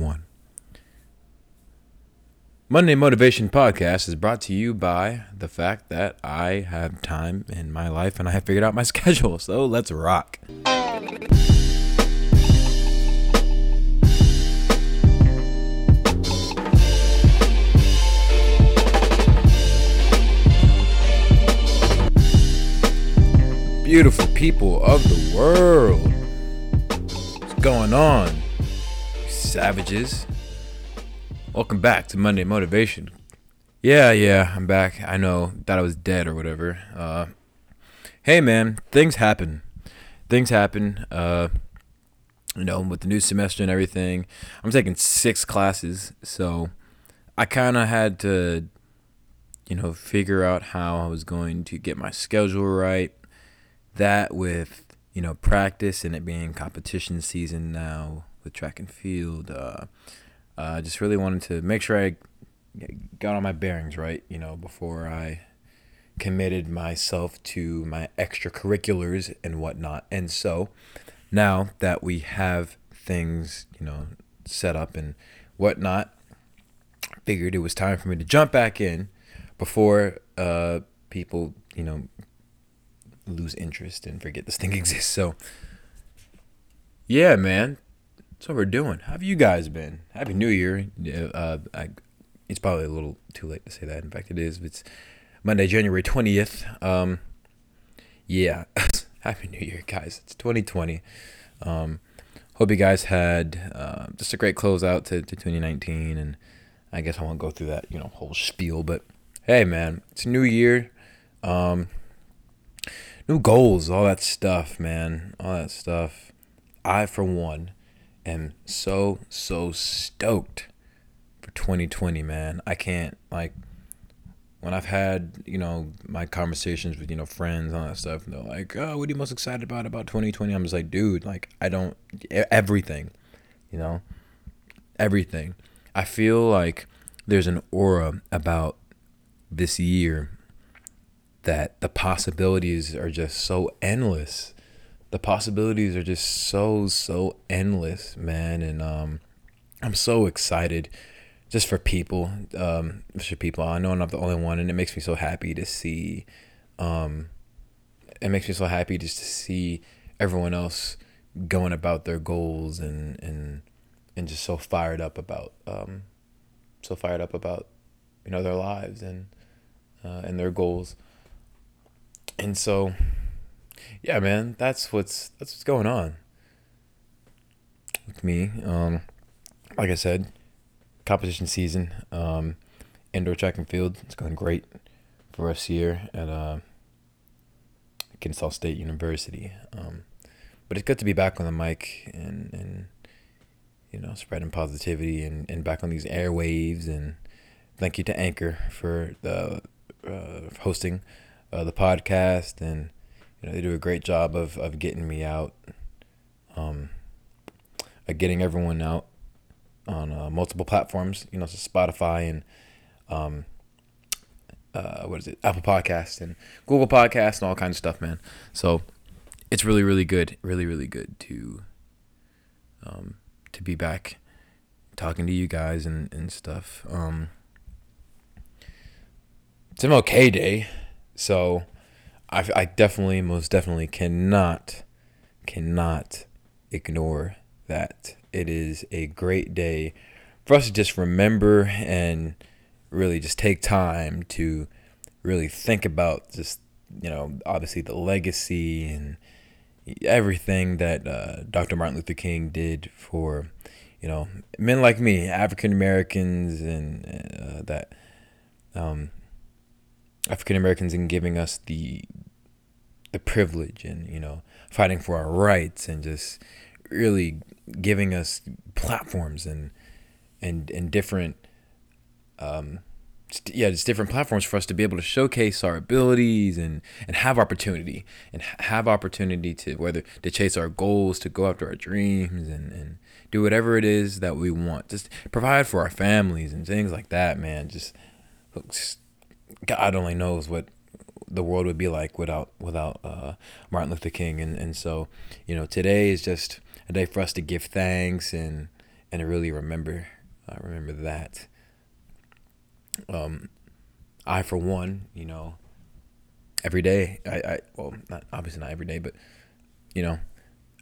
one. Monday Motivation Podcast is brought to you by the fact that I have time in my life and I have figured out my schedule. So let's rock. Beautiful people of the world. What's going on? Savages. Welcome back to Monday Motivation. Yeah, yeah, I'm back. I know that I was dead or whatever. Uh, hey, man, things happen. Things happen. Uh, you know, with the new semester and everything. I'm taking six classes, so I kind of had to, you know, figure out how I was going to get my schedule right. That with, you know, practice and it being competition season now with track and field. Uh, I uh, just really wanted to make sure I got all my bearings right, you know, before I committed myself to my extracurriculars and whatnot. And so now that we have things, you know, set up and whatnot, figured it was time for me to jump back in before uh, people, you know, lose interest and forget this thing exists. So, yeah, man, that's what we're doing. How have you guys been? Happy New Year. Uh, I, it's probably a little too late to say that. In fact, it is. It's Monday, January 20th. Um, yeah. Happy New Year, guys. It's 2020. Um, hope you guys had uh, just a great closeout to, to 2019. And I guess I won't go through that, you know, whole spiel. But hey, man, it's a new year. Um, new goals, all that stuff, man. All that stuff. I, for one, am so so stoked for 2020, man. I can't like when I've had you know my conversations with you know friends and all that stuff, and they're like, "Oh, what are you most excited about about 2020?" I'm just like, dude, like I don't everything, you know, everything. I feel like there's an aura about this year that the possibilities are just so endless the possibilities are just so so endless, man, and um, I'm so excited just for people, um, for people. I know I'm not the only one, and it makes me so happy to see. Um, it makes me so happy just to see everyone else going about their goals and and and just so fired up about um, so fired up about you know their lives and uh, and their goals. And so yeah, man, that's what's that's what's going on with me. Um, like I said, competition season, um, indoor track and field. It's going great for us here at uh, Kennesaw State University. Um, but it's good to be back on the mic and and you know spreading positivity and, and back on these airwaves and thank you to Anchor for the uh, hosting uh, the podcast and you know, they do a great job of, of getting me out, um, getting everyone out on uh, multiple platforms, you know, so Spotify and, um, uh, what is it, Apple Podcast and Google Podcast and all kinds of stuff, man. So it's really, really good, really, really good to, um, to be back talking to you guys and, and stuff. Um, it's MLK Day, so I, I definitely, most definitely cannot, cannot ignore that. It is a great day for us to just remember and really just take time to really think about just, you know, obviously the legacy and everything that uh, Dr. Martin Luther King did for, you know, men like me, African Americans, and uh, that um, African Americans in giving us the the privilege and you know fighting for our rights and just really giving us platforms and and and different um yeah just different platforms for us to be able to showcase our abilities and and have opportunity and have opportunity to whether to chase our goals to go after our dreams and and do whatever it is that we want. Just provide for our families and things like that man just, just god only knows what the world would be like without without uh, Martin Luther King. And and so you know today is just a day for us to give thanks and and really remember uh, remember that. Um, I for one, you know, every day. I, I well, not obviously not every day, but you know,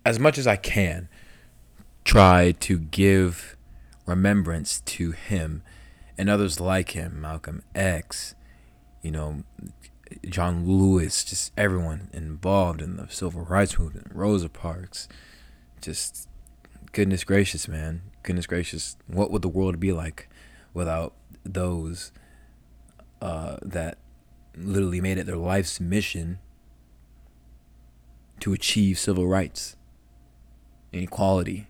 as much as I can, try to give remembrance to him and others like him, Malcolm X, you know, John Lewis, just everyone involved in the civil rights movement, Rosa Parks, just goodness gracious, man, goodness gracious, what would the world be like without those uh, that literally made it their life's mission to achieve civil rights and equality.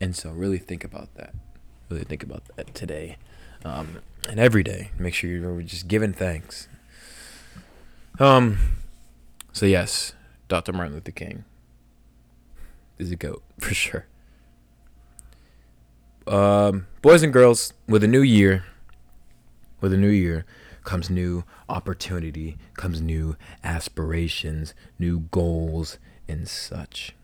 And so, really think about that. Really think about that today um, and every day. Make sure you're just giving thanks. Um. So yes, Dr. Martin Luther King is a goat for sure. Um, boys and girls, with a new year, with a new year comes new opportunity, comes new aspirations, new goals, and such.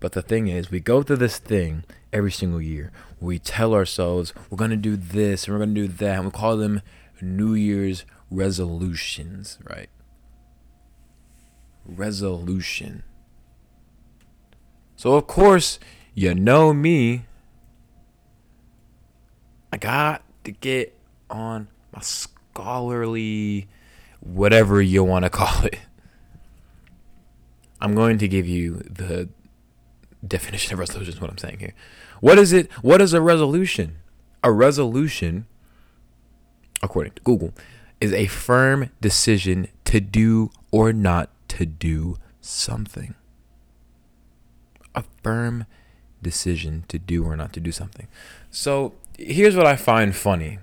But the thing is, we go through this thing every single year. We tell ourselves we're going to do this and we're going to do that. And we call them New Year's resolutions, right? Resolution. So, of course, you know me. I got to get on my scholarly, whatever you want to call it. I'm going to give you the definition of resolution is what I'm saying here. What is it? What is a resolution? A resolution, according to Google, is a firm decision to do or not to do something. A firm decision to do or not to do something. So here's what I find funny.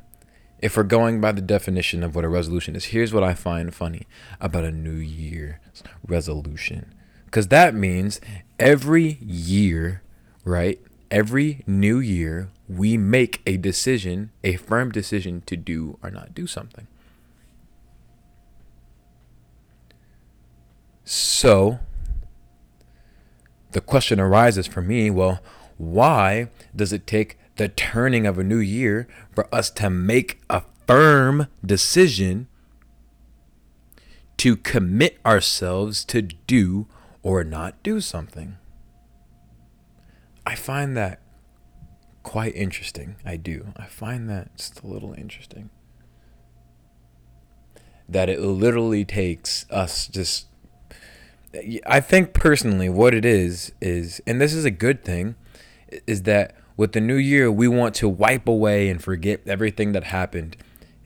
If we're going by the definition of what a resolution is, here's what I find funny about a New Year's resolution. Because that means every year, right? Every new year, we make a decision, a firm decision to do or not do something. So, the question arises for me well, why does it take the turning of a new year for us to make a firm decision to commit ourselves to do or not do something. I find that quite interesting. I do. I find that just a little interesting. That it literally takes us just. I think personally, what it is, is, and this is a good thing, is that with the new year, we want to wipe away and forget everything that happened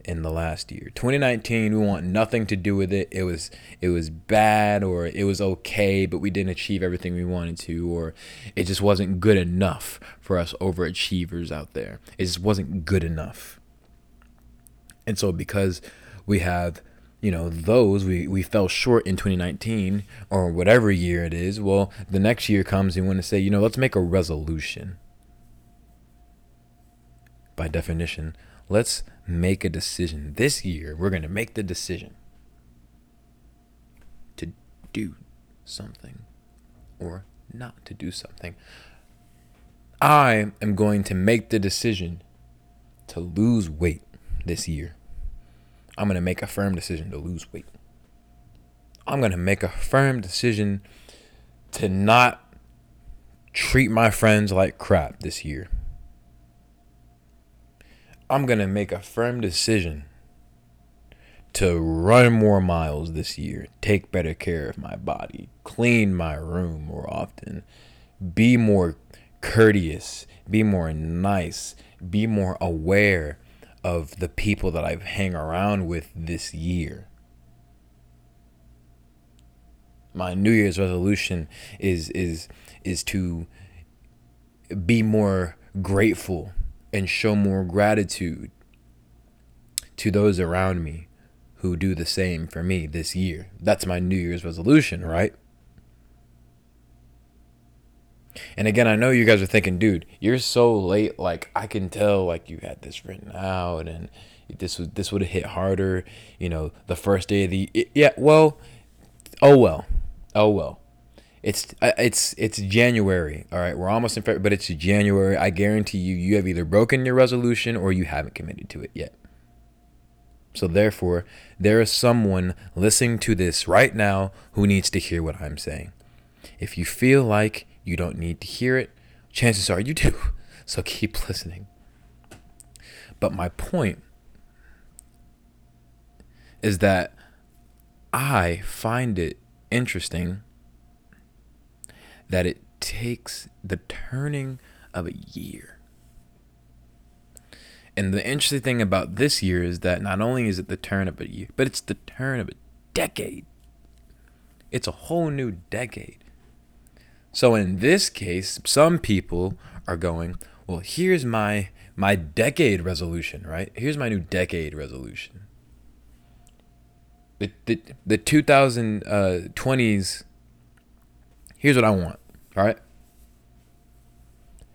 in the last year. 2019, we want nothing to do with it. It was it was bad or it was okay, but we didn't achieve everything we wanted to or it just wasn't good enough for us overachievers out there. It just wasn't good enough. And so because we have you know those we, we fell short in 2019 or whatever year it is well the next year comes and we want to say you know let's make a resolution by definition, let's make a decision. This year, we're going to make the decision to do something or not to do something. I am going to make the decision to lose weight this year. I'm going to make a firm decision to lose weight. I'm going to make a firm decision to not treat my friends like crap this year. I'm going to make a firm decision to run more miles this year, take better care of my body, clean my room more often, be more courteous, be more nice, be more aware of the people that I hang around with this year. My New Year's resolution is is is to be more grateful and show more gratitude to those around me who do the same for me this year. That's my New Year's resolution, right? And again, I know you guys are thinking, dude, you're so late. Like I can tell, like you had this written out, and this was this would have hit harder. You know, the first day of the yeah. Well, oh well, oh well. It's uh, it's it's January. All right, we're almost in February, but it's January. I guarantee you, you have either broken your resolution or you haven't committed to it yet. So therefore, there is someone listening to this right now who needs to hear what I'm saying. If you feel like you don't need to hear it, chances are you do. So keep listening. But my point is that I find it interesting that it takes the turning of a year. And the interesting thing about this year is that not only is it the turn of a year, but it's the turn of a decade. It's a whole new decade. So in this case, some people are going, well, here's my my decade resolution, right? Here's my new decade resolution. The the, the 2020s uh, here's what I want, all right?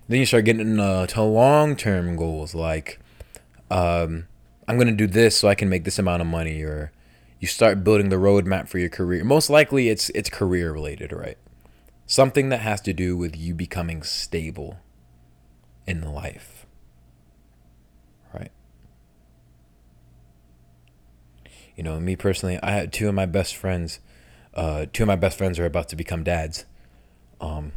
Then you start getting uh, to long-term goals like um, I'm going to do this so I can make this amount of money or you start building the roadmap for your career. Most likely it's it's career related, right? Something that has to do with you becoming stable in life. Right? You know, me personally, I had two of my best friends. Uh, two of my best friends are about to become dads. Um,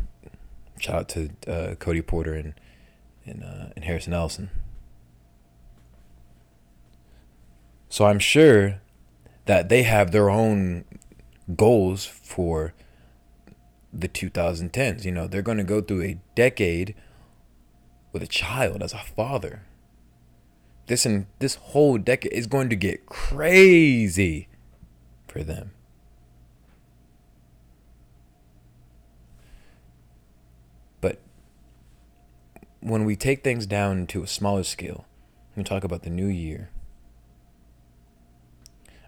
shout out to uh, Cody Porter and and, uh, and Harrison Ellison. So I'm sure that they have their own goals for the 2010s. You know, they're going to go through a decade with a child as a father. This and this whole decade is going to get crazy for them. But when we take things down to a smaller scale, we talk about the new year.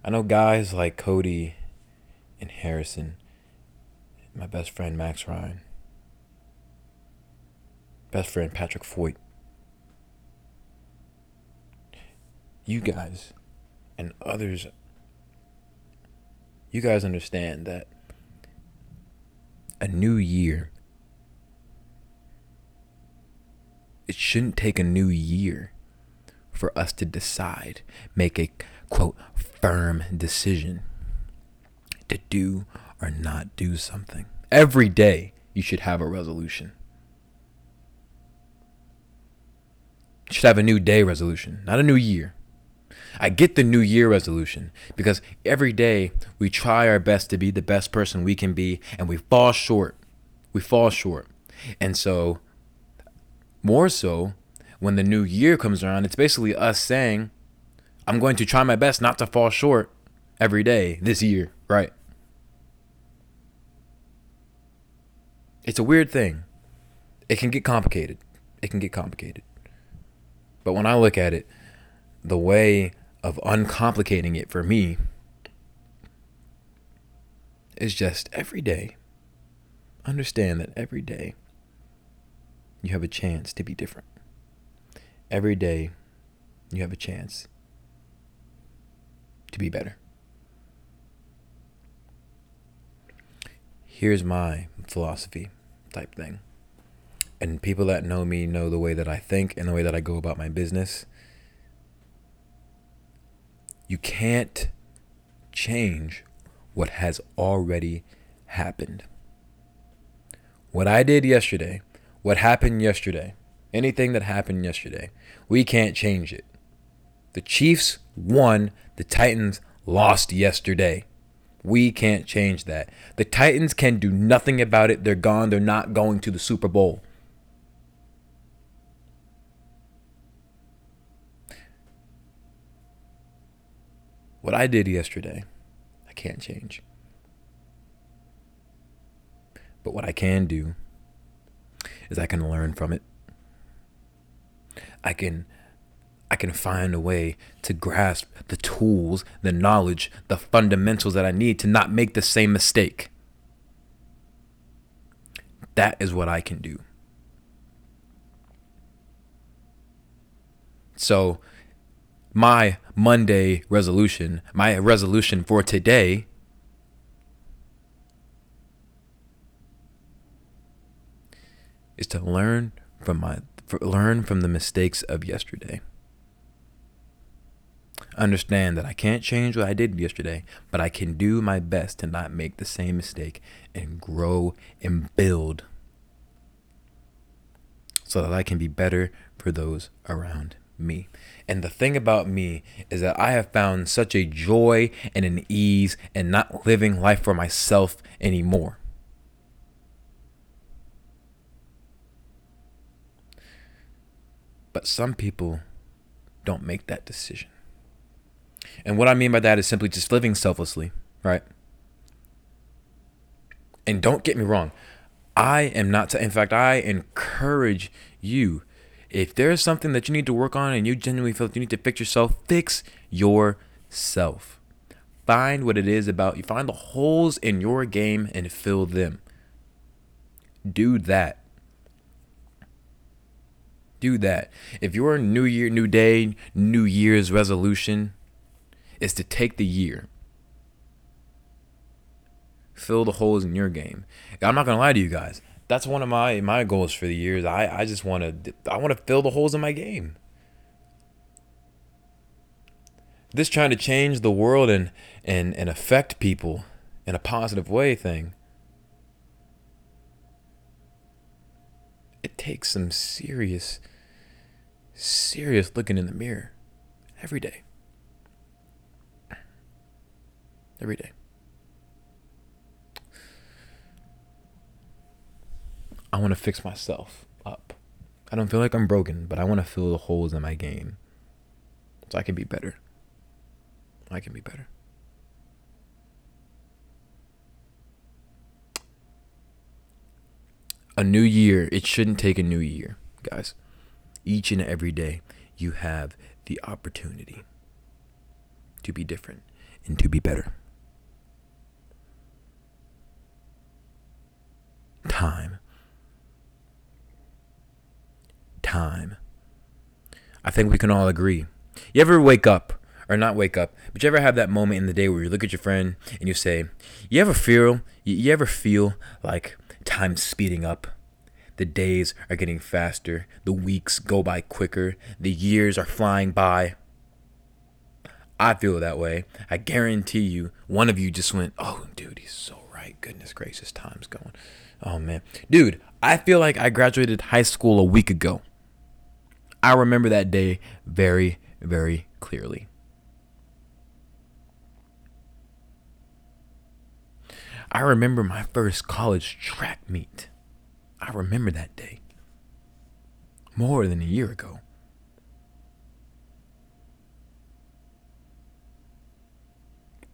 I know guys like Cody and Harrison, my best friend Max Ryan best friend Patrick Foyt. You guys and others, you guys understand that a new year, it shouldn't take a new year for us to decide, make a quote, firm decision to do or not do something. Every day, you should have a resolution. should have a new day resolution, not a new year. I get the new year resolution because every day we try our best to be the best person we can be and we fall short. We fall short. And so, more so, when the new year comes around, it's basically us saying, I'm going to try my best not to fall short every day this year, right? It's a weird thing. It can get complicated. It can get complicated. But when I look at it, the way of uncomplicating it for me is just every day. Understand that every day you have a chance to be different. Every day you have a chance to be better. Here's my philosophy type thing and people that know me know the way that I think and the way that I go about my business. You can't change what has already happened. What I did yesterday, what happened yesterday, anything that happened yesterday, we can't change it. The Chiefs won, the Titans lost yesterday. We can't change that. The Titans can do nothing about it. They're gone. They're not going to the Super Bowl. What I did yesterday, I can't change. But what I can do is I can learn from it. I can I can find a way to grasp the tools, the knowledge, the fundamentals that I need to not make the same mistake. That is what I can do. So my Monday resolution, my resolution for today is to learn from my learn from the mistakes of yesterday. Understand that I can't change what I did yesterday, but I can do my best to not make the same mistake and grow and build so that I can be better for those around me. And the thing about me is that I have found such a joy and an ease in not living life for myself anymore. But some people don't make that decision. And what I mean by that is simply just living selflessly, right? And don't get me wrong, I am not, to, in fact, I encourage you. If there's something that you need to work on and you genuinely feel like you need to fix yourself, fix yourself. Find what it is about you. Find the holes in your game and fill them. Do that do that. If your new year, new day, new year's resolution is to take the year, fill the holes in your game. I'm not gonna lie to you guys. That's one of my my goals for the years. I I just want to I want to fill the holes in my game. This trying to change the world and and and affect people in a positive way thing. It takes some serious serious looking in the mirror every day. Every day. I want to fix myself up. I don't feel like I'm broken, but I want to fill the holes in my game so I can be better. I can be better. A new year, it shouldn't take a new year, guys each and every day, you have the opportunity to be different and to be better. Time. Time. I think we can all agree. You ever wake up, or not wake up, but you ever have that moment in the day where you look at your friend and you say, "You ever feel? You ever feel like time's speeding up?" The days are getting faster, the weeks go by quicker, the years are flying by. I feel that way. I guarantee you, one of you just went, Oh, dude, he's so right. Goodness gracious, time's going. Oh, man. Dude, I feel like I graduated high school a week ago. I remember that day very, very clearly. I remember my first college track meet. I remember that day more than a year ago.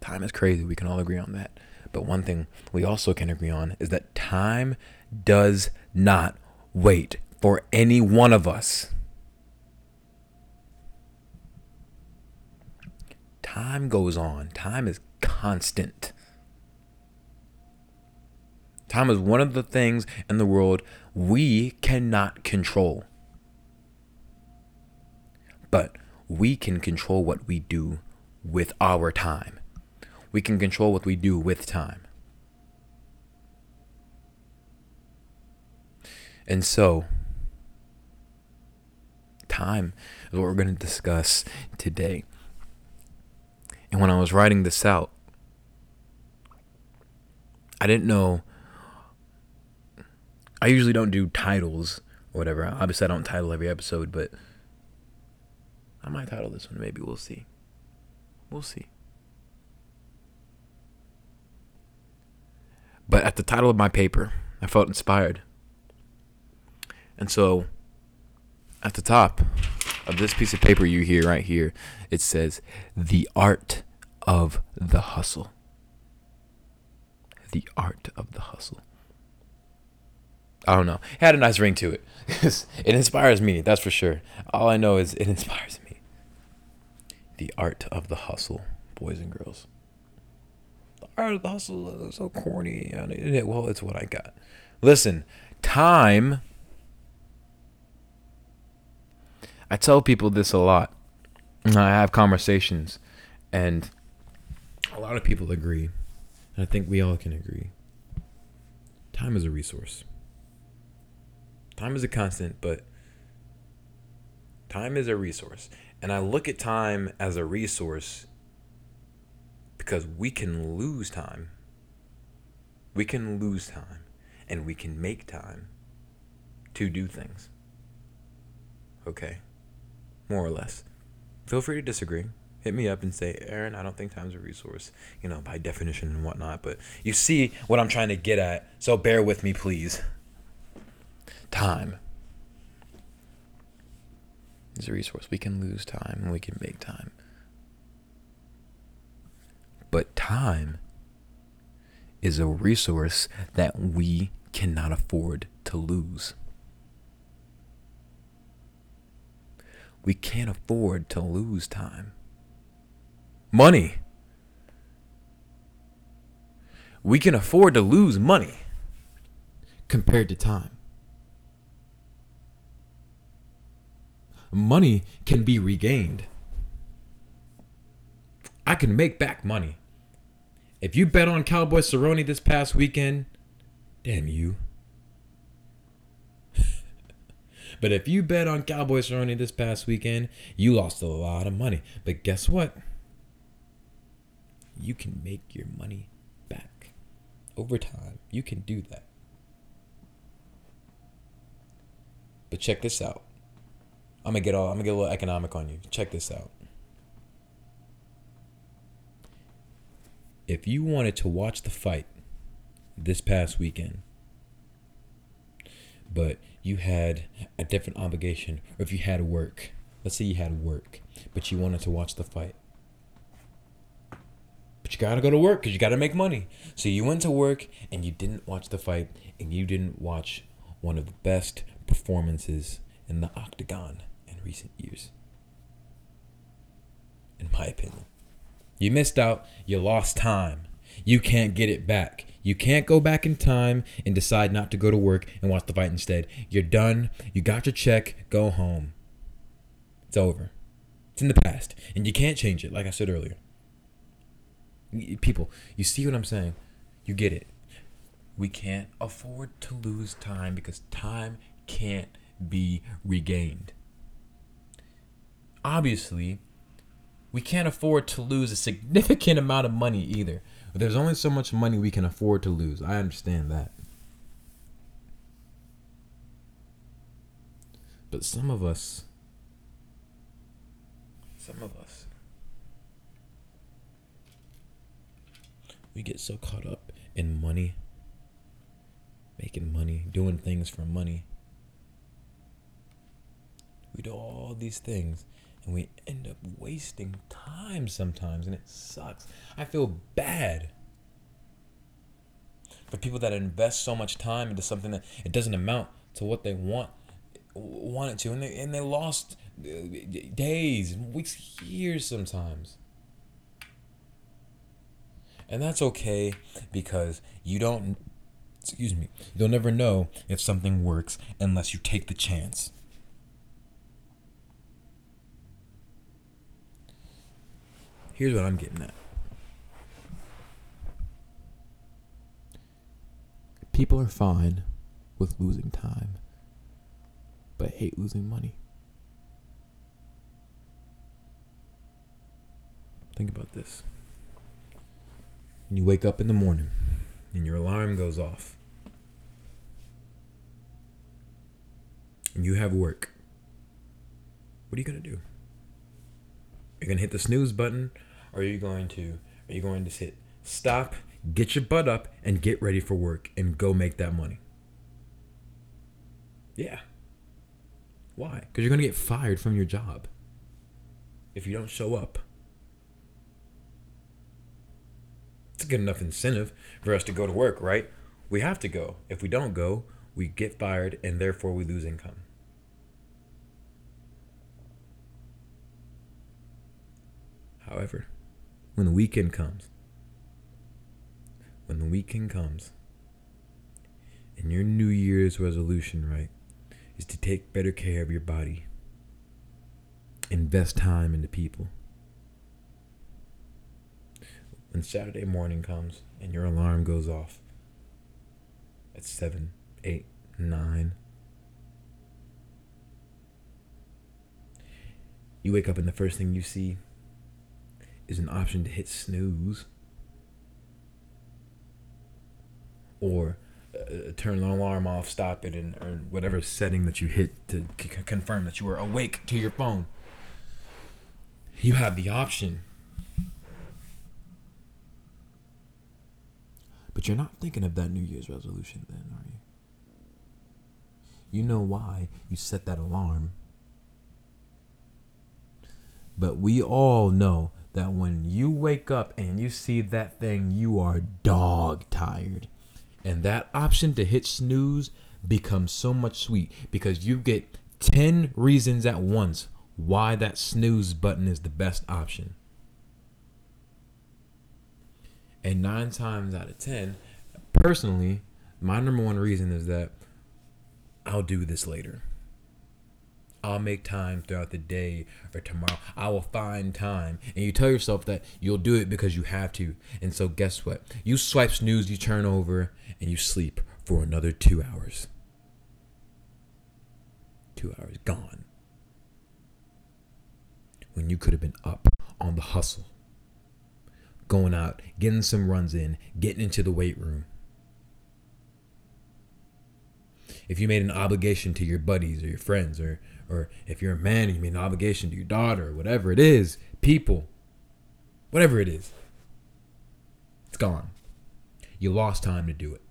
Time is crazy. We can all agree on that. But one thing we also can agree on is that time does not wait for any one of us. Time goes on, time is constant. Time is one of the things in the world we cannot control. But we can control what we do with our time. We can control what we do with time. And so, time is what we're going to discuss today. And when I was writing this out, I didn't know I usually don't do titles or whatever. Obviously, I don't title every episode, but I might title this one. Maybe we'll see. We'll see. But at the title of my paper, I felt inspired. And so at the top of this piece of paper you hear right here, it says, The Art of the Hustle. The Art of the Hustle. I don't know. It had a nice ring to it. it inspires me, that's for sure. All I know is it inspires me. The art of the hustle, boys and girls. The art of the hustle is so corny. Well, it's what I got. Listen, time. I tell people this a lot. I have conversations, and a lot of people agree. And I think we all can agree. Time is a resource. Time is a constant, but time is a resource. And I look at time as a resource because we can lose time. We can lose time and we can make time to do things. Okay. More or less. Feel free to disagree. Hit me up and say, Aaron, I don't think time's a resource, you know, by definition and whatnot. But you see what I'm trying to get at. So bear with me, please. Time is a resource. We can lose time and we can make time. But time is a resource that we cannot afford to lose. We can't afford to lose time. Money. We can afford to lose money compared to time. Money can be regained. I can make back money. If you bet on Cowboy Cerrone this past weekend, damn you. but if you bet on Cowboy Cerrone this past weekend, you lost a lot of money. But guess what? You can make your money back over time. You can do that. But check this out. I'm gonna get all I'm gonna get a little economic on you. Check this out. If you wanted to watch the fight this past weekend, but you had a different obligation, or if you had work, let's say you had work, but you wanted to watch the fight. But you gotta go to work because you gotta make money. So you went to work and you didn't watch the fight and you didn't watch one of the best performances in the octagon recent years. In my opinion, you missed out, you lost time. You can't get it back. You can't go back in time and decide not to go to work and watch the fight instead. You're done. You got your check. Go home. It's over. It's in the past. And you can't change it, like I said earlier. People, you see what I'm saying? You get it. We can't afford to lose time because time can't be regained obviously, we can't afford to lose a significant amount of money either. There's only so much money we can afford to lose. I understand that. But some of us, some of us, we get so caught up in money, making money, doing things for money. We do all these things and we end up wasting time sometimes and it sucks. I feel bad for people that invest so much time into something that it doesn't amount to what they want wanted to and they, and they lost uh, days weeks years sometimes. And that's okay because you don't excuse me you'll never know if something works unless you take the chance Here's what I'm getting at. People are fine with losing time, but hate losing money. Think about this. you wake up in the morning and your alarm goes off. And you have work. What are you going to do? You're going to hit the snooze button are you going to are you going to hit stop, get your butt up, and get ready for work and go make that money? Yeah. Why? Because you're gonna get fired from your job if you don't show up. It's a good enough incentive for us to go to work, right? We have to go. If we don't go, we get fired and therefore we lose income. However, when the weekend comes, when the weekend comes, and your New Year's resolution, right, is to take better care of your body, invest time into people. When Saturday morning comes and your alarm goes off at 7, 8, 9, you wake up and the first thing you see is an option to hit snooze or uh, turn the alarm off, stop it, and or whatever setting that you hit to c- confirm that you are awake to your phone. You have the option. But you're not thinking of that New Year's resolution then, are you? You know why you set that alarm. But we all know that when you wake up and you see that thing, you are dog tired. And that option to hit snooze becomes so much sweet because you get 10 reasons at once why that snooze button is the best option. And nine times out of 10, personally, my number one reason is that I'll do this later. I'll make time throughout the day or tomorrow. I will find time. And you tell yourself that you'll do it because you have to. And so, guess what? You swipe snooze, you turn over, and you sleep for another two hours. Two hours gone. When you could have been up on the hustle, going out, getting some runs in, getting into the weight room. If you made an obligation to your buddies or your friends or or if you're a man and you made an obligation to your daughter, or whatever it is, people, whatever it is, it's gone. You lost time to do it.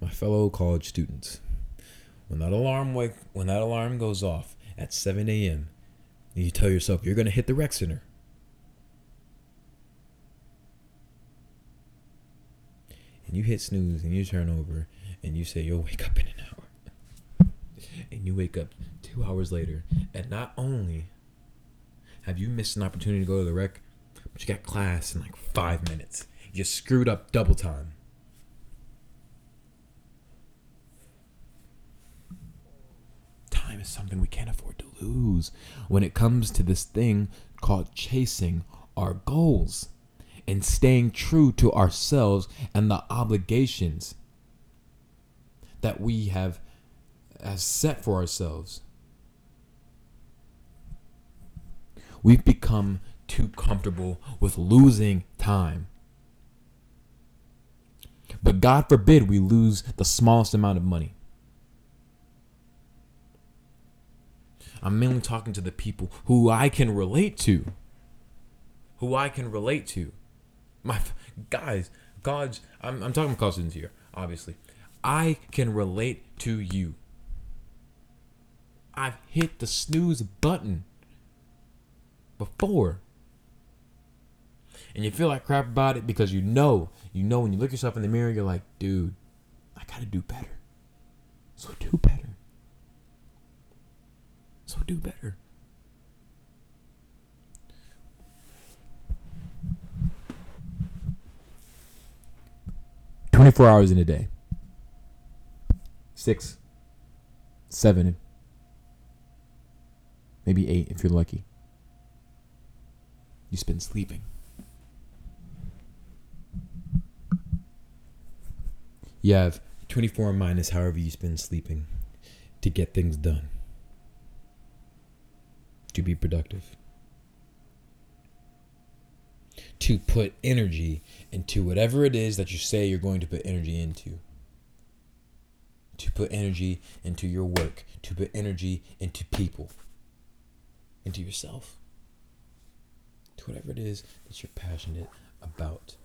My fellow college students, when that alarm wake, when that alarm goes off at 7 a.m., you tell yourself you're going to hit the rec center. And you hit snooze and you turn over and you say you'll wake up in an hour. And you wake up two hours later and not only have you missed an opportunity to go to the rec but you got class in like five minutes. You screwed up double time. Time is something we can't afford to lose when it comes to this thing called chasing our goals and staying true to ourselves and the obligations that we have has set for ourselves. We've become too comfortable with losing time. But God forbid we lose the smallest amount of money. I'm mainly talking to the people who I can relate to. Who I can relate to. My guys, God's I'm, I'm talking about students here, obviously. I can relate to you. I've hit the snooze button before. And you feel like crap about it because you know, you know when you look yourself in the mirror, you're like, dude, I gotta do better. So do better. So do better. 24 hours in a day. Six, seven, maybe eight if you're lucky. You spend sleeping. You have 24 minus however you spend sleeping to get things done, to be productive to put energy into whatever it is that you say you're going to put energy into. To put energy into your work, to put energy into people, into yourself, to whatever it is that you're passionate about.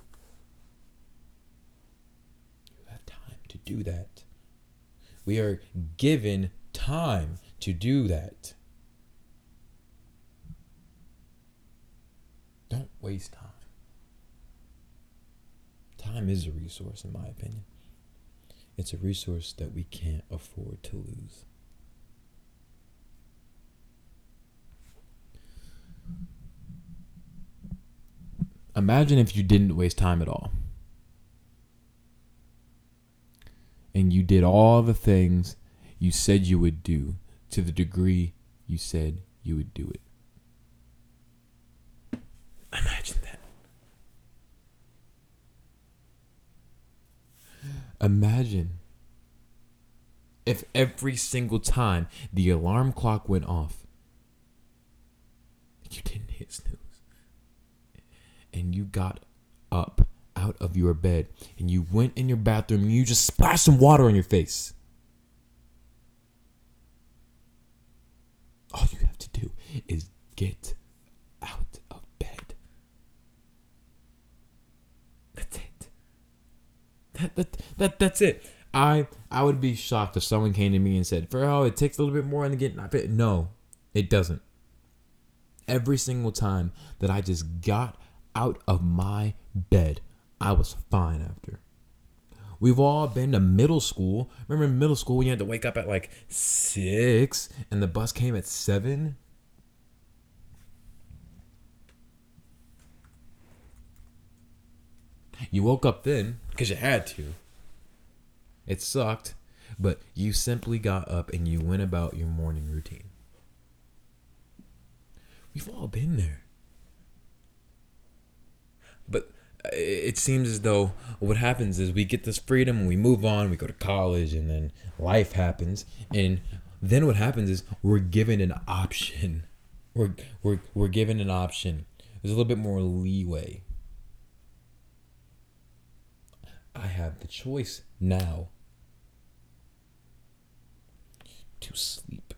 You have time to do that. We are given time to do that. Don't waste time. Time is a resource, in my opinion. It's a resource that we can't afford to lose. Imagine if you didn't waste time at all. And you did all the things you said you would do to the degree you said you would do it. Imagine that. Imagine if every single time the alarm clock went off, you didn't hit snooze, and you got up out of your bed and you went in your bathroom and you just splashed some water on your face. All you have to do is get out of bed. That's it. That, that, that, that's it. I I would be shocked if someone came to me and said, "For oh, it takes a little bit more to get out of. No, it doesn't. Every single time that I just got out of my bed, I was fine after. We've all been to middle school. Remember in middle school when you had to wake up at like six and the bus came at seven? You woke up then because you had to. It sucked, but you simply got up and you went about your morning routine. We've all been there. But uh, it seems as though what happens is we get this freedom and we move on, we go to college, and then life happens. And then what happens is we're given an option. We're, we're, we're given an option. There's a little bit more leeway. I have the choice now to sleep,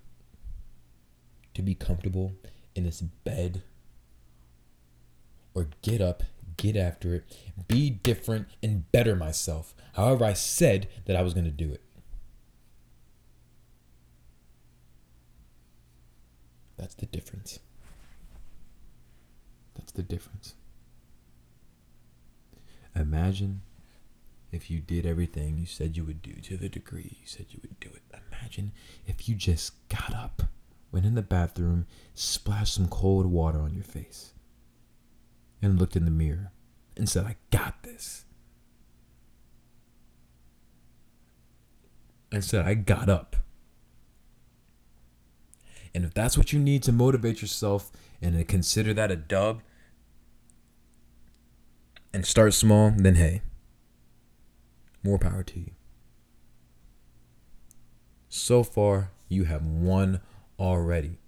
to be comfortable in this bed, or get up get after it, be different, and better myself. However, I said that I was going to do it. That's the difference. That's the difference. Imagine if you did everything you said you would do to the degree you said you would do it. Imagine if you just got up, went in the bathroom, splashed some cold water on your face and looked in the mirror and said, I got this. And said, I got up. And if that's what you need to motivate yourself and to consider that a dub and start small, then hey, more power to you. So far, you have won already.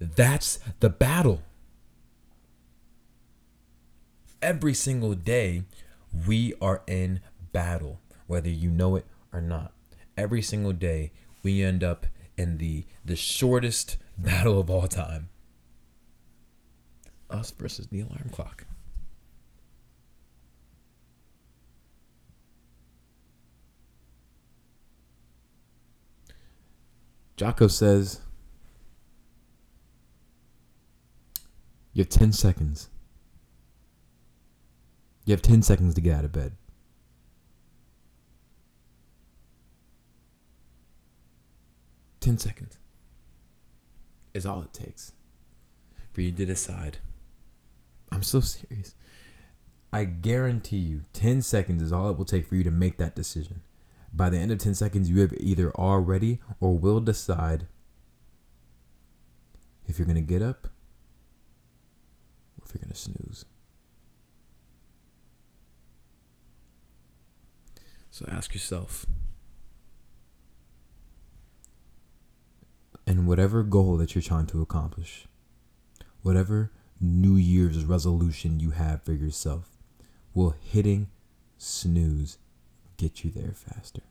That's the battle every single day, we are in battle, whether you know it or not. Every single day, we end up in the the shortest battle of all time. Us versus the alarm clock. Jocko says, You have 10 seconds you have 10 seconds to get out of bed. Ten seconds is all it takes for you to decide. I'm so serious. I guarantee you, 10 seconds is all it will take for you to make that decision. By the end of 10 seconds, you have either already or will decide if you're going to get up or if you're going to snooze. So ask yourself. And whatever goal that you're trying to accomplish, whatever New Year's resolution you have for yourself, will hitting snooze get you there faster?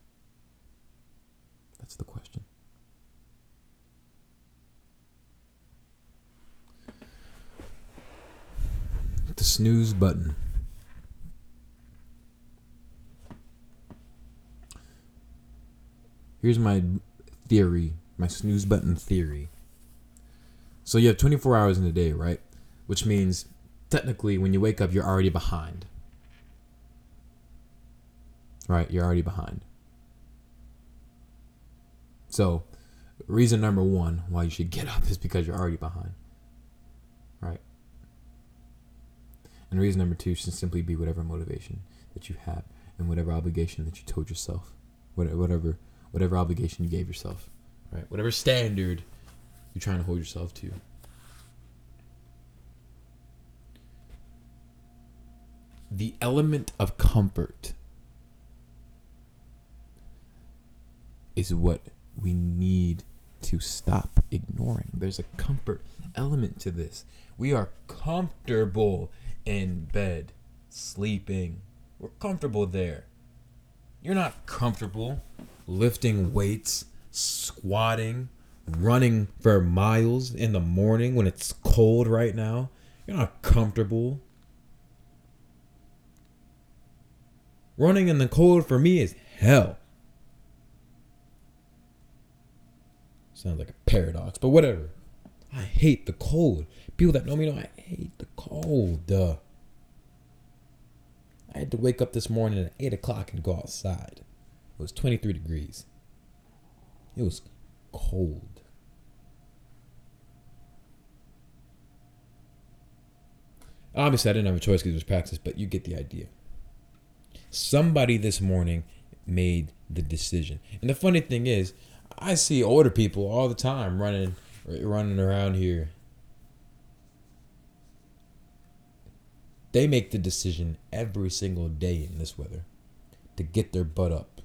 That's the question. The snooze button. here's my theory, my snooze button theory. So you have 24 hours in a day, right? Which means technically when you wake up, you're already behind. Right? You're already behind. So, reason number one why you should get up is because you're already behind. Right? And reason number two should simply be whatever motivation that you have and whatever obligation that you told yourself. Whatever whatever obligation you gave yourself, right? Whatever standard you're trying to hold yourself to. The element of comfort is what we need to stop ignoring. There's a comfort element to this. We are comfortable in bed, sleeping. We're comfortable there. You're not comfortable lifting weights, squatting, running for miles in the morning when it's cold right now. You're not comfortable. Running in the cold for me is hell. Sounds like a paradox, but whatever. I hate the cold. People that know me know I hate the cold. Uh, I had to wake up this morning at 8 o'clock and go outside. It was 23 degrees. It was cold. Obviously, I didn't have a choice because it was practice, but you get the idea. Somebody this morning made the decision. And the funny thing is, I see older people all the time running running around here. They make the decision every single day in this weather to get their butt up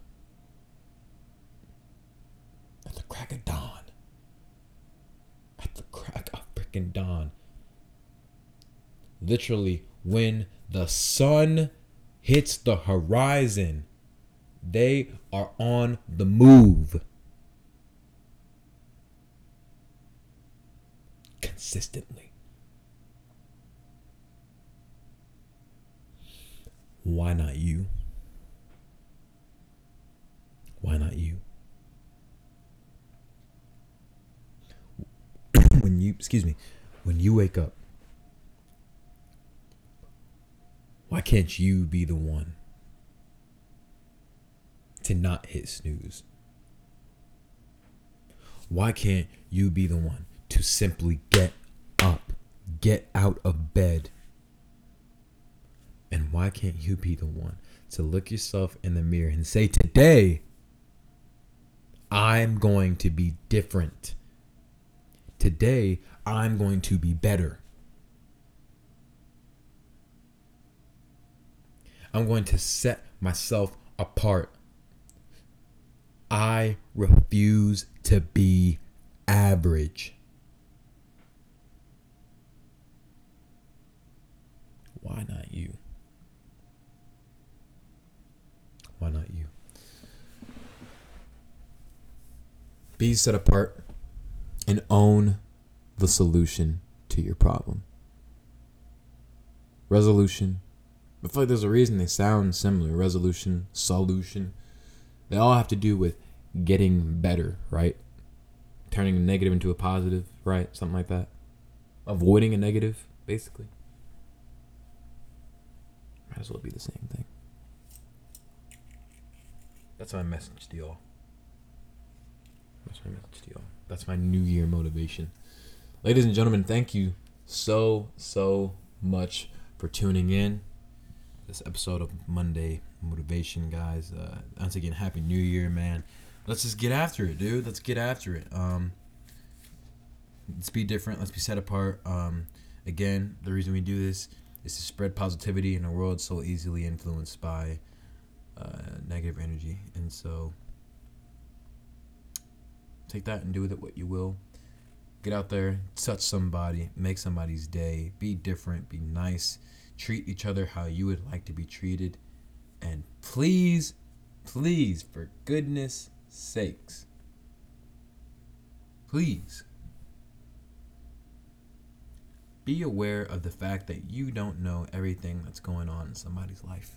at the crack of dawn. At the crack of freaking dawn. Literally, when the sun hits the horizon, they are on the move. Consistently. Why not you? Why not you? when you, excuse me, when you wake up, why can't you be the one to not hit snooze? Why can't you be the one to simply get up, get out of bed? And why can't you be the one to look yourself in the mirror and say, Today, I'm going to be different. Today, I'm going to be better. I'm going to set myself apart. I refuse to be average. Why not you? Why not you? Be set apart and own the solution to your problem. Resolution. I feel like there's a reason they sound similar. Resolution, solution. They all have to do with getting better, right? Turning a negative into a positive, right? Something like that. Avoiding a negative, basically. As well be the same thing. That's my message to y'all. That's my message to y'all. That's my New Year motivation. Ladies and gentlemen, thank you so, so much for tuning in. This episode of Monday Motivation, guys. Uh, once again, Happy New Year, man. Let's just get after it, dude. Let's get after it. Um, let's be different. Let's be set apart. Um, again, the reason we do this is to spread positivity in a world so easily influenced by uh, negative energy. And so take that and do with it what you will. Get out there, touch somebody, make somebody's day, be different, be nice, treat each other how you would like to be treated. And please, please, for goodness sakes, please be aware of the fact that you don't know everything that's going on in somebody's life.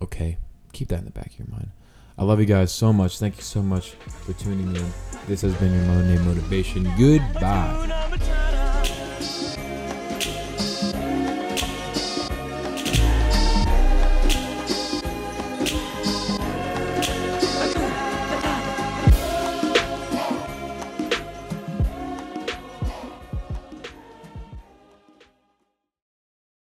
Okay, keep that in the back of your mind. I love you guys so much. Thank you so much for tuning in. This has been your Monday Motivation. Goodbye.